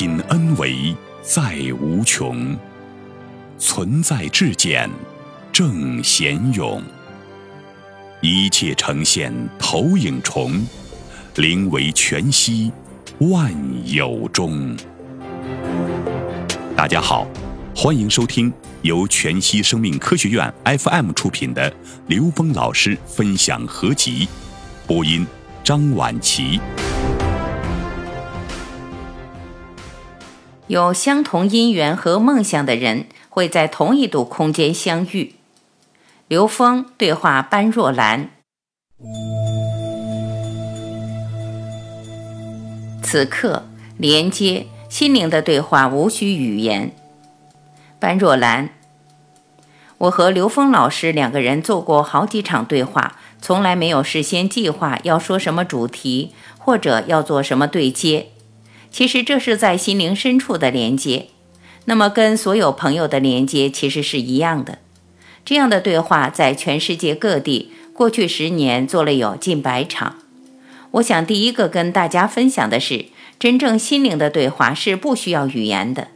心恩为在无穷，存在至简正贤勇，一切呈现投影重，灵为全息万有中。大家好，欢迎收听由全息生命科学院 FM 出品的刘峰老师分享合集，播音张婉琪。有相同因缘和梦想的人会在同一度空间相遇。刘峰对话般若兰。此刻连接心灵的对话无需语言。般若兰，我和刘峰老师两个人做过好几场对话，从来没有事先计划要说什么主题，或者要做什么对接。其实这是在心灵深处的连接，那么跟所有朋友的连接其实是一样的。这样的对话在全世界各地，过去十年做了有近百场。我想第一个跟大家分享的是，真正心灵的对话是不需要语言的。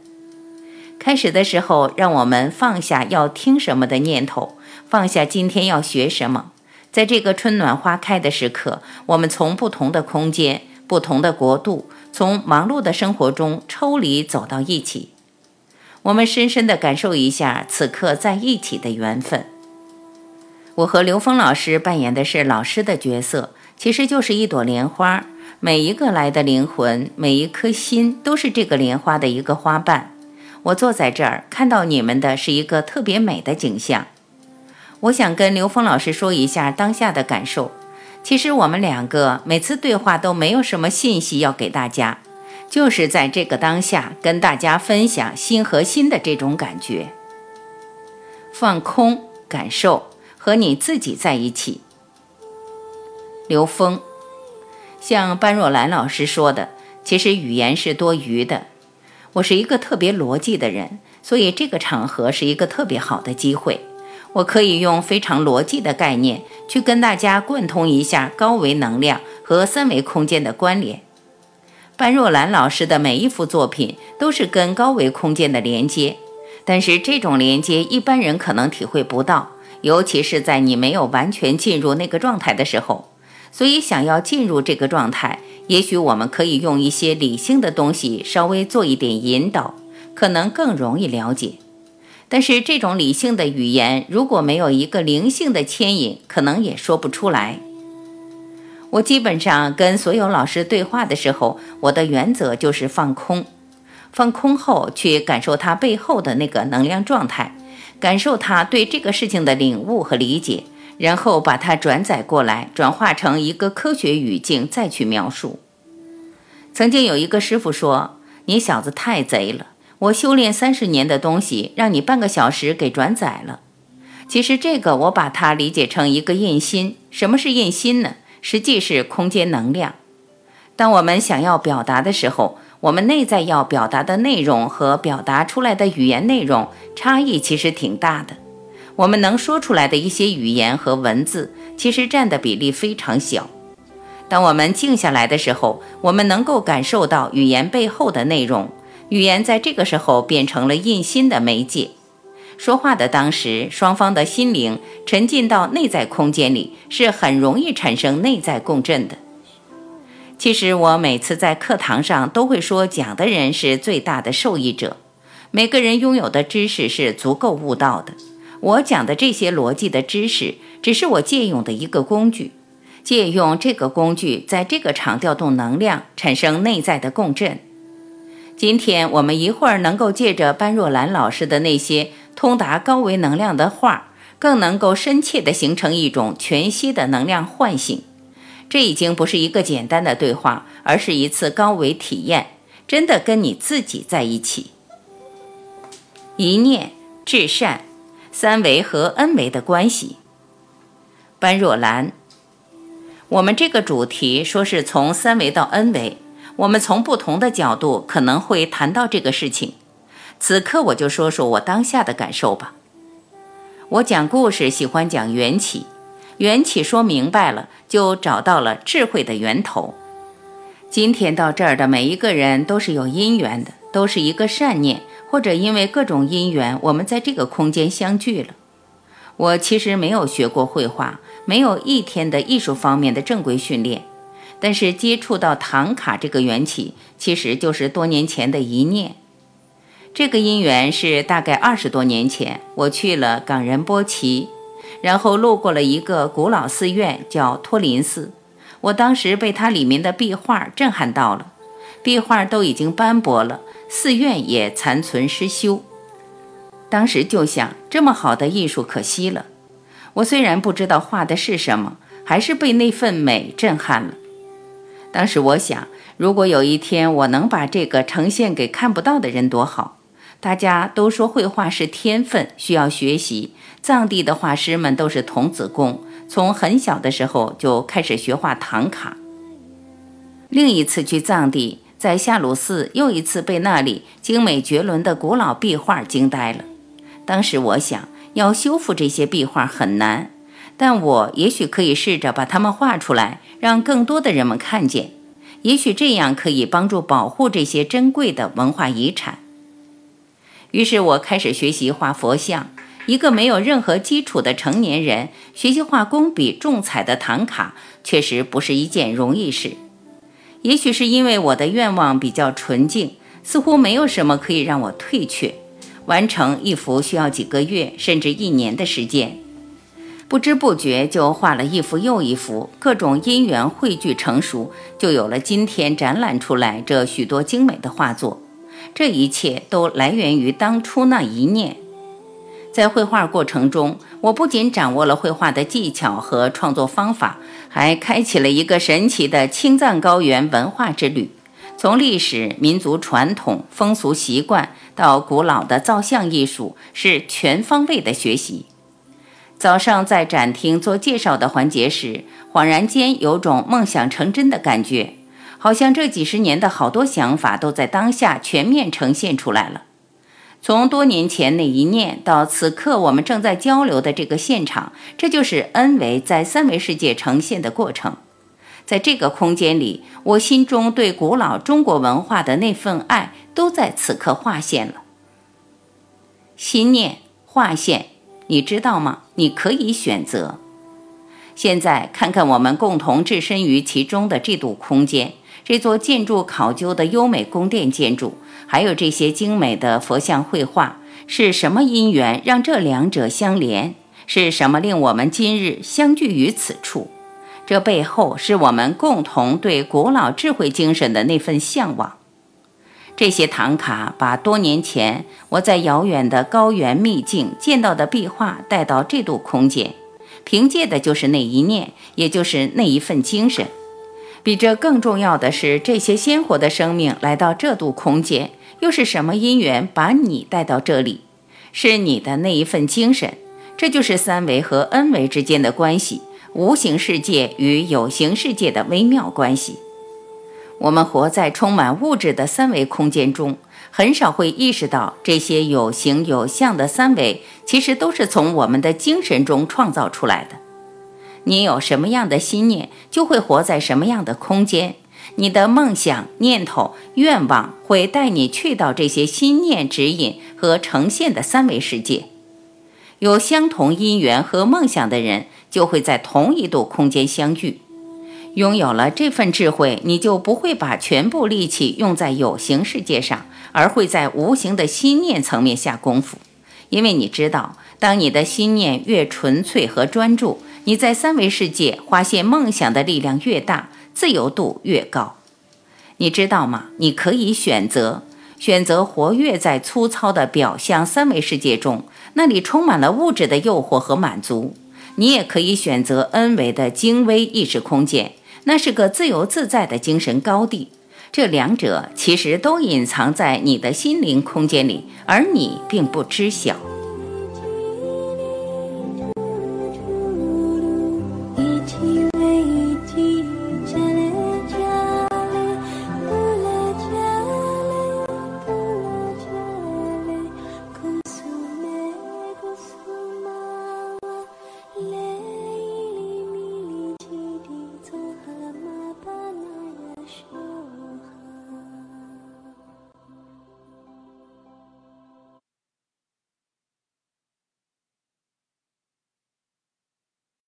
开始的时候，让我们放下要听什么的念头，放下今天要学什么。在这个春暖花开的时刻，我们从不同的空间、不同的国度。从忙碌的生活中抽离，走到一起，我们深深地感受一下此刻在一起的缘分。我和刘峰老师扮演的是老师的角色，其实就是一朵莲花。每一个来的灵魂，每一颗心，都是这个莲花的一个花瓣。我坐在这儿，看到你们的是一个特别美的景象。我想跟刘峰老师说一下当下的感受。其实我们两个每次对话都没有什么信息要给大家，就是在这个当下跟大家分享心和心的这种感觉，放空感受和你自己在一起。刘峰，像班若兰老师说的，其实语言是多余的。我是一个特别逻辑的人，所以这个场合是一个特别好的机会。我可以用非常逻辑的概念去跟大家贯通一下高维能量和三维空间的关联。般若兰老师的每一幅作品都是跟高维空间的连接，但是这种连接一般人可能体会不到，尤其是在你没有完全进入那个状态的时候。所以，想要进入这个状态，也许我们可以用一些理性的东西稍微做一点引导，可能更容易了解。但是这种理性的语言，如果没有一个灵性的牵引，可能也说不出来。我基本上跟所有老师对话的时候，我的原则就是放空，放空后去感受他背后的那个能量状态，感受他对这个事情的领悟和理解，然后把它转载过来，转化成一个科学语境再去描述。曾经有一个师傅说：“你小子太贼了。”我修炼三十年的东西，让你半个小时给转载了。其实这个我把它理解成一个印心。什么是印心呢？实际是空间能量。当我们想要表达的时候，我们内在要表达的内容和表达出来的语言内容差异其实挺大的。我们能说出来的一些语言和文字，其实占的比例非常小。当我们静下来的时候，我们能够感受到语言背后的内容。语言在这个时候变成了印心的媒介。说话的当时，双方的心灵沉浸到内在空间里，是很容易产生内在共振的。其实我每次在课堂上都会说，讲的人是最大的受益者。每个人拥有的知识是足够悟道的。我讲的这些逻辑的知识，只是我借用的一个工具。借用这个工具，在这个场调动能量，产生内在的共振。今天我们一会儿能够借着般若兰老师的那些通达高维能量的话，更能够深切地形成一种全息的能量唤醒。这已经不是一个简单的对话，而是一次高维体验，真的跟你自己在一起。一念至善，三维和 N 维的关系。般若兰，我们这个主题说是从三维到 N 维。我们从不同的角度可能会谈到这个事情。此刻我就说说我当下的感受吧。我讲故事喜欢讲缘起，缘起说明白了，就找到了智慧的源头。今天到这儿的每一个人都是有因缘的，都是一个善念，或者因为各种因缘，我们在这个空间相聚了。我其实没有学过绘画，没有一天的艺术方面的正规训练，但是接触到唐卡这个缘起，其实就是多年前的一念。这个因缘是大概二十多年前，我去了冈仁波齐，然后路过了一个古老寺院，叫托林寺。我当时被它里面的壁画震撼到了，壁画都已经斑驳了，寺院也残存失修。当时就想，这么好的艺术可惜了。我虽然不知道画的是什么，还是被那份美震撼了。当时我想，如果有一天我能把这个呈现给看不到的人，多好。大家都说绘画是天分，需要学习。藏地的画师们都是童子功，从很小的时候就开始学画唐卡。另一次去藏地，在夏鲁寺，又一次被那里精美绝伦的古老壁画惊呆了。当时我想要修复这些壁画很难，但我也许可以试着把它们画出来，让更多的人们看见。也许这样可以帮助保护这些珍贵的文化遗产。于是我开始学习画佛像。一个没有任何基础的成年人学习画工笔重彩的唐卡，确实不是一件容易事。也许是因为我的愿望比较纯净，似乎没有什么可以让我退却。完成一幅需要几个月甚至一年的时间，不知不觉就画了一幅又一幅，各种因缘汇聚成熟，就有了今天展览出来这许多精美的画作。这一切都来源于当初那一念。在绘画过程中，我不仅掌握了绘画的技巧和创作方法，还开启了一个神奇的青藏高原文化之旅。从历史、民族传统、风俗习惯到古老的造像艺术，是全方位的学习。早上在展厅做介绍的环节时，恍然间有种梦想成真的感觉。好像这几十年的好多想法都在当下全面呈现出来了。从多年前那一念到此刻我们正在交流的这个现场，这就是 N 维在三维世界呈现的过程。在这个空间里，我心中对古老中国文化的那份爱都在此刻划线了。心念划线，你知道吗？你可以选择。现在看看我们共同置身于其中的这堵空间。这座建筑考究的优美宫殿建筑，还有这些精美的佛像绘画，是什么因缘让这两者相连？是什么令我们今日相聚于此处？这背后是我们共同对古老智慧精神的那份向往。这些唐卡把多年前我在遥远的高原秘境见到的壁画带到这度空间，凭借的就是那一念，也就是那一份精神。比这更重要的是，这些鲜活的生命来到这度空间，又是什么因缘把你带到这里？是你的那一份精神。这就是三维和 N 维之间的关系，无形世界与有形世界的微妙关系。我们活在充满物质的三维空间中，很少会意识到这些有形有相的三维，其实都是从我们的精神中创造出来的。你有什么样的心念，就会活在什么样的空间。你的梦想、念头、愿望会带你去到这些心念指引和呈现的三维世界。有相同因缘和梦想的人，就会在同一度空间相遇。拥有了这份智慧，你就不会把全部力气用在有形世界上，而会在无形的心念层面下功夫。因为你知道，当你的心念越纯粹和专注。你在三维世界发现梦想的力量越大，自由度越高。你知道吗？你可以选择选择活跃在粗糙的表象三维世界中，那里充满了物质的诱惑和满足。你也可以选择 N 维的精微意识空间，那是个自由自在的精神高地。这两者其实都隐藏在你的心灵空间里，而你并不知晓。